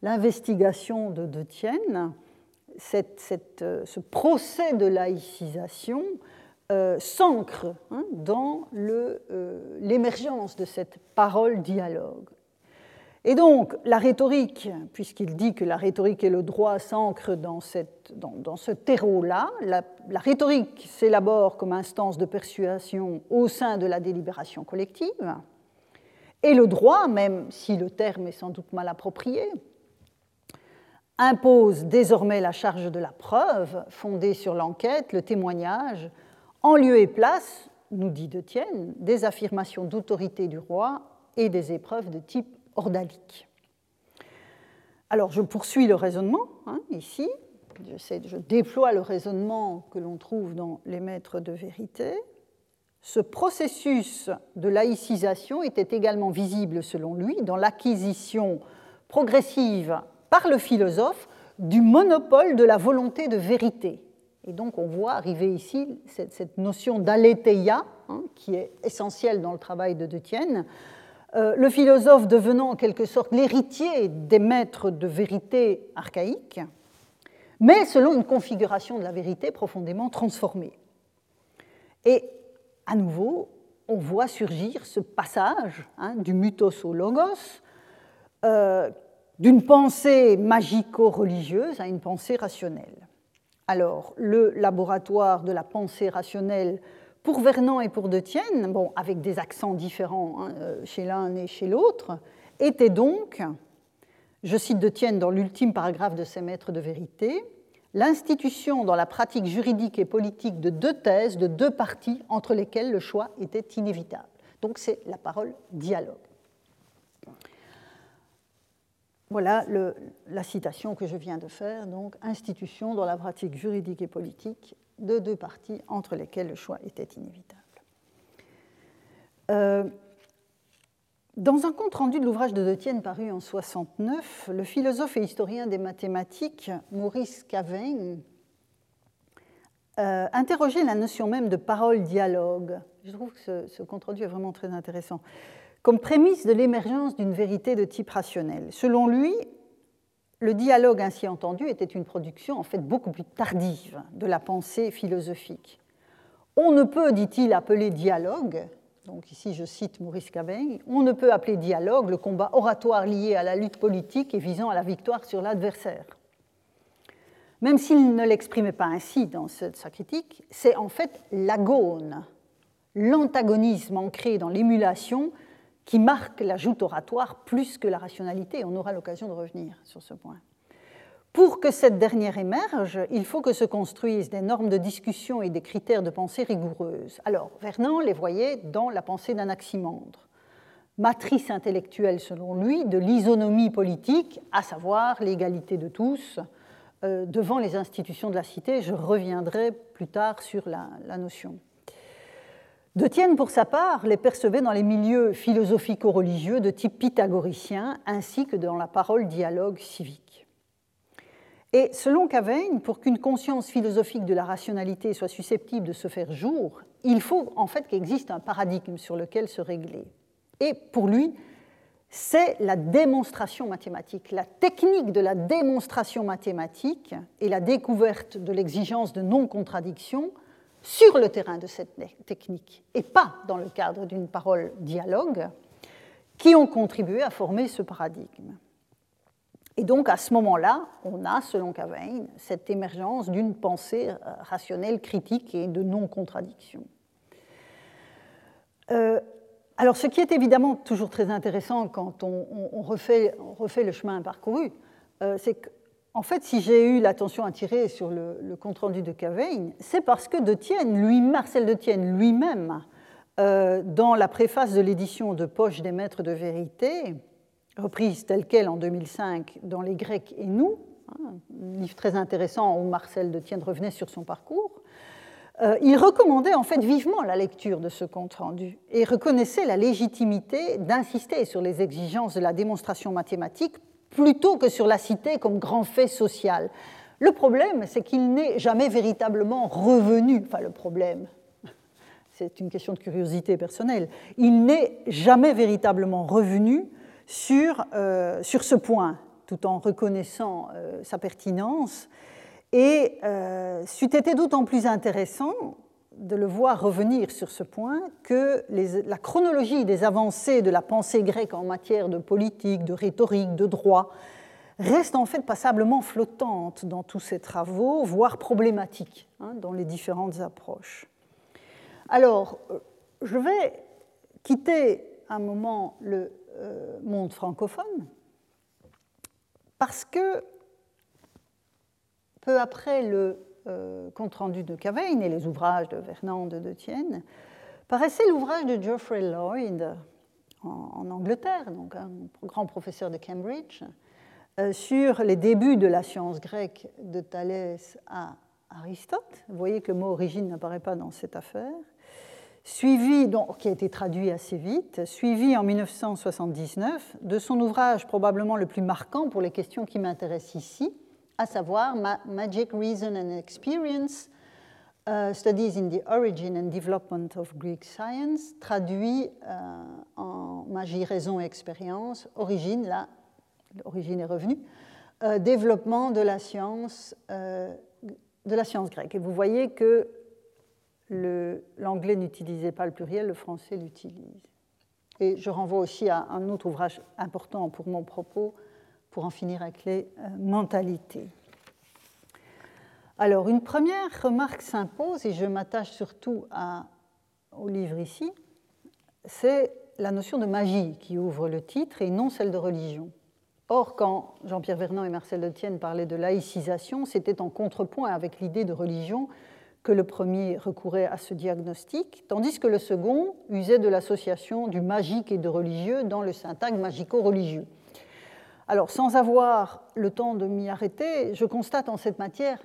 l'investigation de, de Tienne, euh, ce procès de laïcisation euh, s'ancre hein, dans euh, l'émergence de cette parole dialogue. Et donc, la rhétorique, puisqu'il dit que la rhétorique et le droit s'ancrent dans, ce terreau-là, la, rhétorique s'élabore comme instance de persuasion au sein de la délibération collective, et le droit, même si le terme est sans doute mal approprié, impose désormais la charge de la preuve fondée sur l'enquête, le témoignage, en lieu et place nous dit de Tienne, des affirmations d'autorité du roi et des épreuves de type ordalique. Alors je poursuis le raisonnement hein, ici, je, je déploie le raisonnement que l'on trouve dans les maîtres de vérité. Ce processus de laïcisation était également visible, selon lui, dans l'acquisition progressive par le philosophe du monopole de la volonté de vérité. Et donc on voit arriver ici cette, notion d'aletheia, hein, qui est essentielle dans le travail de De euh, le philosophe devenant en quelque sorte l'héritier des maîtres de vérité archaïques, mais selon une configuration de la vérité profondément transformée. Et à nouveau, on voit surgir ce passage hein, du mythos au logos, euh, d'une pensée magico-religieuse à une pensée rationnelle. Alors, le laboratoire de la pensée rationnelle pour Vernon et pour De Tienne, avec des accents différents hein, euh, chez l'un et chez l'autre, était donc, je cite De Tienne dans l'ultime paragraphe de ses maîtres de vérité, l'institution dans la pratique juridique et politique de deux thèses, de deux parties entre lesquelles le choix était inévitable. Donc c'est la parole dialogue. Voilà la citation que je viens de faire, donc institution dans la pratique juridique et politique de deux parties entre lesquelles le choix était inévitable. Euh, dans un compte-rendu de l'ouvrage de De paru en 69, le philosophe et historien des mathématiques Maurice Cavaigne euh, interrogeait la notion même de parole-dialogue. Je trouve que ce, ce compte-rendu est vraiment très intéressant. Comme prémisse de l'émergence d'une vérité de type rationnel. Selon lui, le dialogue ainsi entendu était une production en fait beaucoup plus tardive de la pensée philosophique. On ne peut, dit-il, appeler dialogue donc ici je cite Maurice Cabeigne, on ne peut appeler dialogue le combat oratoire lié à la lutte politique et visant à la victoire sur l'adversaire. Même s'il ne l'exprimait pas ainsi dans sa critique, c'est en fait l'agone, l'antagonisme ancré dans l'émulation qui marque la joute oratoire plus que la rationalité. On aura l'occasion de revenir sur ce point. Pour que cette dernière émerge, il faut que se construisent des normes de discussion et des critères de pensée rigoureuses. Alors, Vernon les voyait dans la pensée d'Anaximandre, matrice intellectuelle selon lui de l'isonomie politique, à savoir l'égalité de tous euh, devant les institutions de la cité. Je reviendrai plus tard sur la, la notion. De Tienne, pour sa part, les percevait dans les milieux philosophico-religieux de type pythagoricien, ainsi que dans la parole dialogue civique. Et selon Cavaigne, pour qu'une conscience philosophique de la rationalité soit susceptible de se faire jour, il faut en fait qu'existe un paradigme sur lequel se régler. Et pour lui, c'est la démonstration mathématique, la technique de la démonstration mathématique et la découverte de l'exigence de non-contradiction sur le terrain de cette technique, et pas dans le cadre d'une parole dialogue, qui ont contribué à former ce paradigme. Et donc à ce moment-là, on a, selon Cavaigne, cette émergence d'une pensée euh, rationnelle, critique et de non-contradiction. Euh, alors ce qui est évidemment toujours très intéressant quand on, refait, le chemin parcouru, euh, c'est qu'en fait, si j'ai eu l'attention attirée sur le, compte-rendu de Cavaigne, c'est parce que de Tienne, lui, Marcel de Tienne lui-même, dans la préface de l'édition de Poche des Maîtres de Vérité, reprise telle qu'elle en 2005 dans Les Grecs et nous, hein, un livre très intéressant où Marcel de Tienne revenait sur son parcours, euh, il recommandait en fait vivement la lecture de ce compte-rendu et reconnaissait la légitimité d'insister sur les exigences de la démonstration mathématique plutôt que sur la cité comme grand fait social. Le problème, c'est qu'il n'est jamais véritablement revenu, enfin le problème, (laughs) c'est une question de curiosité personnelle, il n'est jamais véritablement revenu sur, euh, sur ce point, tout en reconnaissant euh, sa pertinence. Et euh, c'eût été d'autant plus intéressant de le voir revenir sur ce point que la chronologie des avancées de la pensée grecque en matière de politique, de rhétorique, de droit reste en fait passablement flottante dans tous ces travaux, voire problématique hein, dans les différentes approches. Alors, je vais quitter un moment le euh, monde francophone, parce que peu après le euh, compte-rendu de Cavaigne et les ouvrages de Vernand de Tienne, paraissait l'ouvrage de Geoffrey Lloyd en, Angleterre, donc un grand professeur de Cambridge, euh, sur les débuts de la science grecque de Thalès à Aristote. Vous voyez que le mot origine n'apparaît pas dans cette affaire. Suivi, donc, qui a été traduit assez vite, suivi en 1979 de son ouvrage probablement le plus marquant pour les questions qui m'intéressent ici, à savoir Magic Reason and Experience, uh, Studies in the Origin and Development of Greek Science, traduit euh, en Magie, Raison et Expérience, Origine, là, l'origine est revenue, euh, développement de la science, euh, de la science grecque. Et vous voyez que l'anglais n'utilisait pas le pluriel, le français l'utilise. Et je renvoie aussi à un autre ouvrage important pour mon propos, pour en finir avec les euh, mentalités. Alors, une première remarque s'impose, et je m'attache surtout au livre ici, c'est la notion de magie qui ouvre le titre et non celle de religion. Or, quand Jean-Pierre Vernant et Marcel Etienne parlaient de laïcisation, c'était en contrepoint avec l'idée de religion que le premier recourait à ce diagnostic, tandis que le second usait de l'association du magique et de religieux dans le syntagme magico-religieux. Alors, sans avoir le temps de m'y arrêter, je constate en cette matière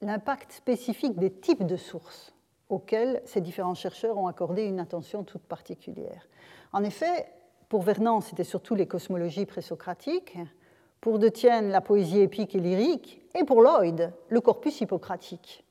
l'impact spécifique des types de sources auxquelles ces différents chercheurs ont accordé une attention toute particulière. En effet, pour Vernon, c'était surtout les cosmologies présocratiques, pour De Tienne, la poésie épique et lyrique, et pour Lloyd, le corpus hippocratique.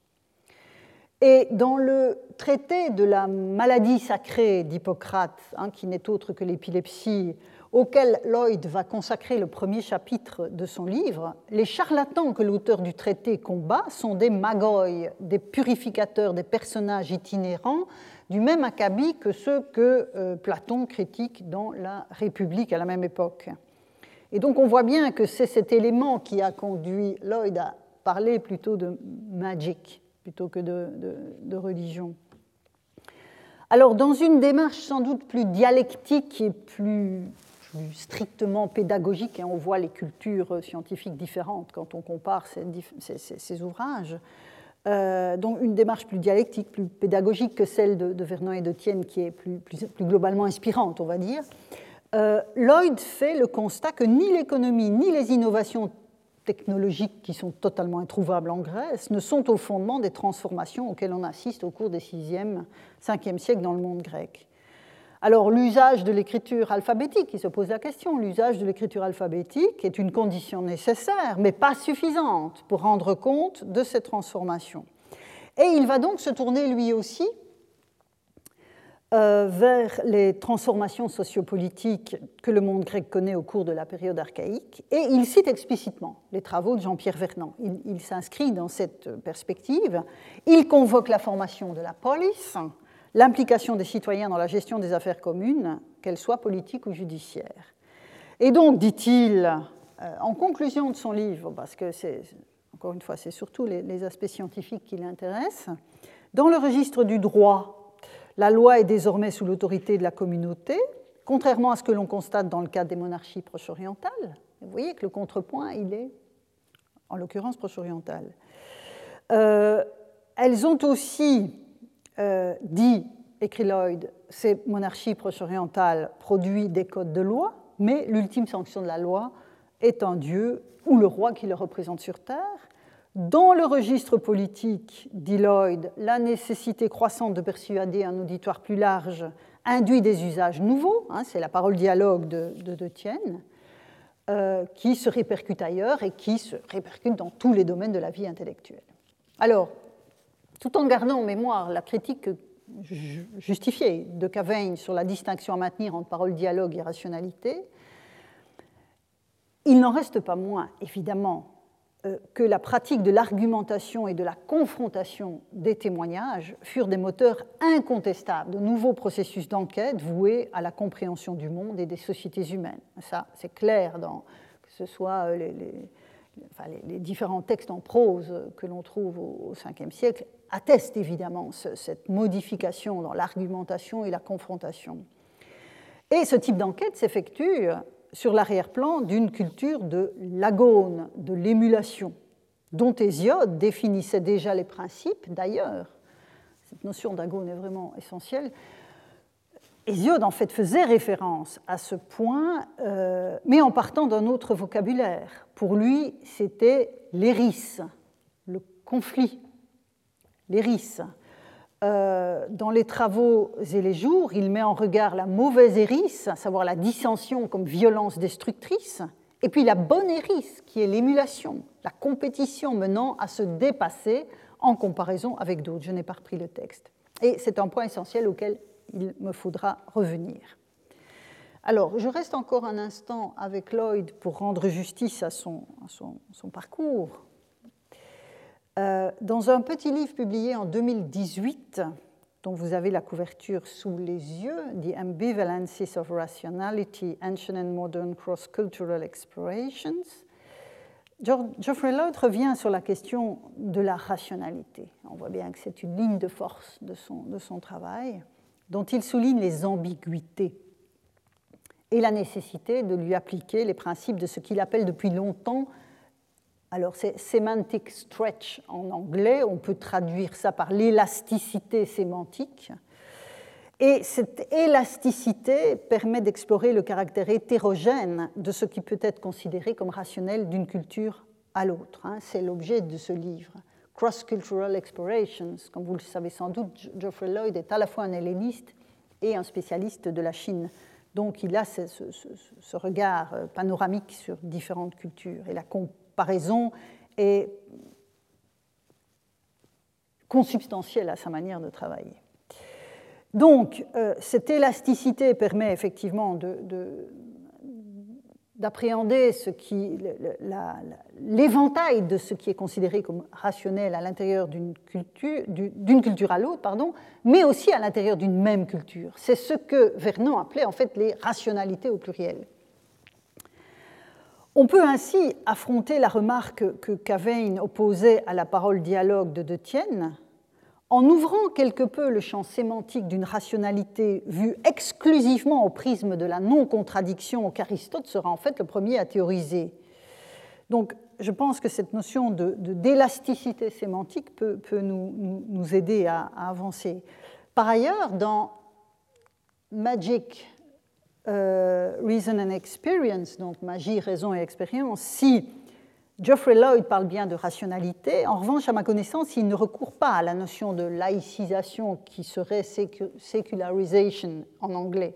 Et dans le traité de la maladie sacrée d'Hippocrate, hein, qui n'est autre que l'épilepsie, auquel Lloyd va consacrer le premier chapitre de son livre, les charlatans que l'auteur du traité combat sont des magoïs, des purificateurs, des personnages itinérants, du même acabit que ceux que euh, Platon critique dans la République à la même époque. Et donc on voit bien que c'est cet élément qui a conduit Lloyd à parler plutôt de magic plutôt que de religion. Alors dans une démarche sans doute plus dialectique et plus strictement pédagogique, et on voit les cultures scientifiques différentes quand on compare ces, ouvrages. Euh, donc une démarche plus dialectique, plus pédagogique que celle de, Vernon et de Tienne, qui est plus, globalement inspirante, on va dire. Euh, Lloyd fait le constat que ni l'économie ni les innovations technologiques qui sont totalement introuvables en Grèce ne sont au fondement des transformations auxquelles on assiste au cours des 6e, 5e siècles dans le monde grec. Alors l'usage de l'écriture alphabétique, il se pose la question, l'usage de l'écriture alphabétique est une condition nécessaire, mais pas suffisante pour rendre compte de ces transformations. Et il va donc se tourner lui aussi euh, vers les transformations sociopolitiques que le monde grec connaît au cours de la période archaïque, et il cite explicitement les travaux de Jean-Pierre Vernant. Il, il s'inscrit dans cette perspective. Il convoque la formation de la police, l'implication des citoyens dans la gestion des affaires communes, qu'elles soient politiques ou judiciaires. Et donc, dit-il, euh, en conclusion de son livre, parce que c'est, encore une fois, c'est surtout les, aspects scientifiques qui l'intéressent, dans le registre du droit, la loi est désormais sous l'autorité de la communauté, contrairement à ce que l'on constate dans le cas des monarchies proche-orientales. Vous voyez que le contrepoint, il est, en l'occurrence, proche-oriental. Euh, elles ont aussi euh, dit, écrit Lloyd, ces monarchies proche-orientales produisent des codes de loi, mais l'ultime sanction de la loi est un dieu ou le roi qui le représente sur Terre. Dans le registre politique, dit Lloyd, la nécessité croissante de persuader un auditoire plus large induit des usages nouveaux, hein, c'est la parole dialogue de, de, Tienne, euh, qui se répercute ailleurs et qui se répercute dans tous les domaines de la vie intellectuelle. Alors, tout en gardant en mémoire la critique justifiée de Cavaigne sur la distinction à maintenir entre parole, dialogue et rationalité, il n'en reste pas moins, évidemment, euh, que la pratique de l'argumentation et de la confrontation des témoignages furent des moteurs incontestables de nouveaux processus d'enquête voués à la compréhension du monde et des sociétés humaines. Ça, c'est clair dans que ce soit euh, les, les, différents textes en prose que l'on trouve au Ve siècle attestent évidemment cette modification dans l'argumentation et la confrontation. Et ce type d'enquête s'effectue sur l'arrière-plan d'une culture de l'agone, de l'émulation, dont Hésiode définissait déjà les principes d'ailleurs. cette notion d'agone est vraiment essentielle. Hésiode, en fait, faisait référence à ce point, euh, mais en partant d'un autre vocabulaire. Pour lui, c'était l'éris, le conflit, l'éris. Euh, dans les travaux et les jours, il met en regard la mauvaise héris, à savoir la dissension comme violence destructrice, et puis la bonne héris, qui est l'émulation, la compétition menant à se dépasser en comparaison avec d'autres. Je n'ai pas repris le texte. Et c'est un point essentiel auquel il me faudra revenir. Alors, je reste encore un instant avec Lloyd pour rendre justice à son, parcours. Euh, dans un petit livre publié en 2018, dont vous avez la couverture sous les yeux, The Ambivalences of Rationality, Ancient and Modern Cross-Cultural Explorations, Geoffrey Lloyd revient sur la question de la rationalité. On voit bien que c'est une ligne de force de son, de son travail, dont il souligne les ambiguïtés et la nécessité de lui appliquer les principes de ce qu'il appelle depuis longtemps, alors c'est semantic stretch en anglais, on peut traduire ça par l'élasticité sémantique, et cette élasticité permet d'explorer le caractère hétérogène de ce qui peut être considéré comme rationnel d'une culture à l'autre. Hein. C'est l'objet de ce livre. Cross-Cultural Explorations, comme vous le savez sans doute, Geoffrey Lloyd est à la fois un helléniste et un spécialiste de la Chine. Donc il a ce, regard euh, panoramique sur différentes cultures. Est consubstantielle à sa manière de travailler. Donc, euh, cette élasticité permet effectivement d'appréhender l'éventail de ce qui est considéré comme rationnel à l'intérieur d'une culture, d'une culture à l'autre, mais aussi à l'intérieur d'une même culture. C'est ce que Vernon appelait en fait les rationalités au pluriel. On peut ainsi affronter la remarque que Cavane opposait à la parole dialogue de De Tienne, en ouvrant quelque peu le champ sémantique d'une rationalité vue exclusivement au prisme de la non-contradiction qu'Aristote sera en fait le premier à théoriser. Donc je pense que cette notion d'élasticité sémantique peut, nous, aider à, avancer. Par ailleurs, dans Magic, euh, Reason and Experience, donc magie, raison et expérience, si Geoffrey Lloyd parle bien de rationalité. En revanche, à ma connaissance, il ne recourt pas à la notion de laïcisation qui serait secularisation en anglais.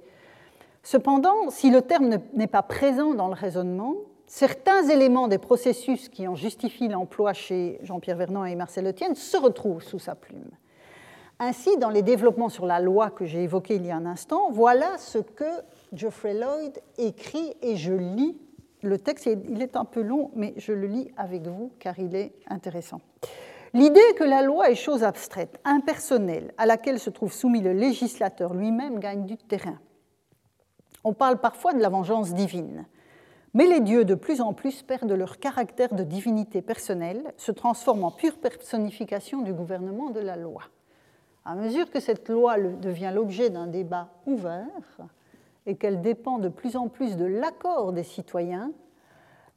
Cependant, si le terme n'est pas présent dans le raisonnement, certains éléments des processus qui en justifient l'emploi chez Jean-Pierre Vernant et Marcel Etienne se retrouvent sous sa plume. Ainsi, dans les développements sur la loi que j'ai évoqués il y a un instant, voilà ce que Geoffrey Lloyd écrit et je lis le texte, il est un peu long, mais je le lis avec vous car il est intéressant. L'idée que la loi est chose abstraite, impersonnelle, à laquelle se trouve soumis le législateur lui-même gagne du terrain. On parle parfois de la vengeance divine, mais les dieux de plus en plus perdent leur caractère de divinité personnelle, se transforment en pure personnification du gouvernement de la loi. À mesure que cette loi devient l'objet d'un débat ouvert, et qu'elle dépend de plus en plus de l'accord des citoyens,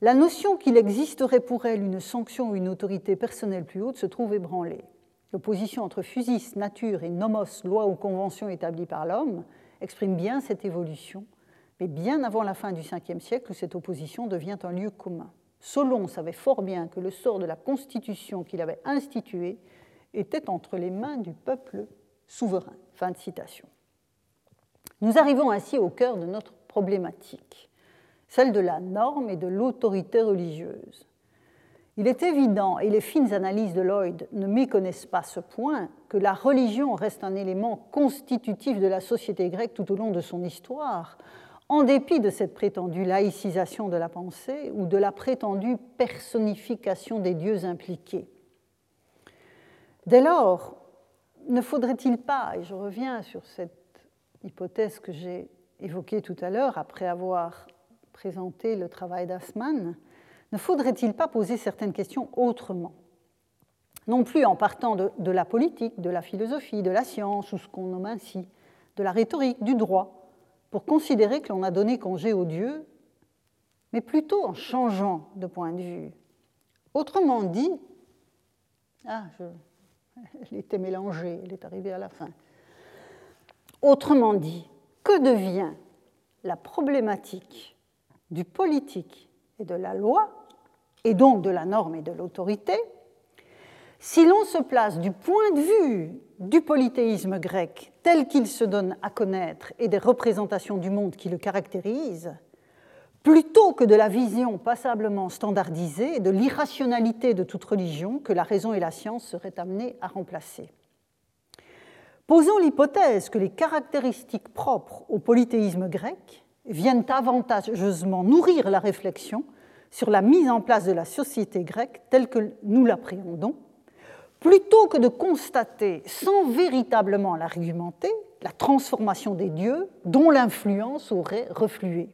la notion qu'il existerait pour elle une sanction ou une autorité personnelle plus haute se trouve ébranlée. L'opposition entre physis, nature et nomos, loi ou convention établie par l'homme, exprime bien cette évolution, mais bien avant la fin du Ve siècle cette opposition devient un lieu commun. Solon savait fort bien que le sort de la constitution qu'il avait instituée était entre les mains du peuple souverain. Fin de citation. Nous arrivons ainsi au cœur de notre problématique, celle de la norme et de l'autorité religieuse. Il est évident, et les fines analyses de Lloyd ne méconnaissent pas ce point, que la religion reste un élément constitutif de la société grecque tout au long de son histoire, en dépit de cette prétendue laïcisation de la pensée ou de la prétendue personnification des dieux impliqués. Dès lors, ne faudrait-il pas, et je reviens sur cette hypothèse que j'ai évoquée tout à l'heure après avoir présenté le travail d'Asman, ne faudrait-il pas poser certaines questions autrement? Non plus en partant de, la politique, de la philosophie, de la science, ou ce qu'on nomme ainsi, de la rhétorique, du droit, pour considérer que l'on a donné congé aux dieux, mais plutôt en changeant de point de vue. Autrement dit, ah, (laughs) Elle était mélangée, elle est arrivée à la fin. Autrement dit, que devient la problématique du politique et de la loi, et donc de la norme et de l'autorité, si l'on se place du point de vue du polythéisme grec tel qu'il se donne à connaître et des représentations du monde qui le caractérisent, plutôt que de la vision passablement standardisée de l'irrationalité de toute religion que la raison et la science seraient amenées à remplacer. Posons l'hypothèse que les caractéristiques propres au polythéisme grec viennent avantageusement nourrir la réflexion sur la mise en place de la société grecque telle que nous l'appréhendons, plutôt que de constater sans véritablement l'argumenter la transformation des dieux dont l'influence aurait reflué.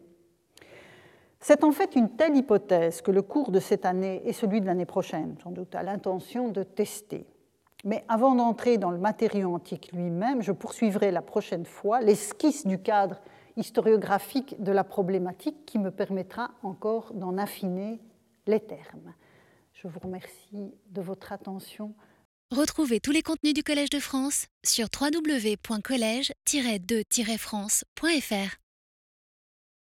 C'est en fait une telle hypothèse que le cours de cette année et celui de l'année prochaine, sans doute, a l'intention de tester. Mais avant d'entrer dans le matériau antique lui-même, je poursuivrai la prochaine fois l'esquisse du cadre historiographique de la problématique qui me permettra encore d'en affiner les termes. Je vous remercie de votre attention. Retrouvez tous les contenus du Collège de France sur www.colège-2-france.fr.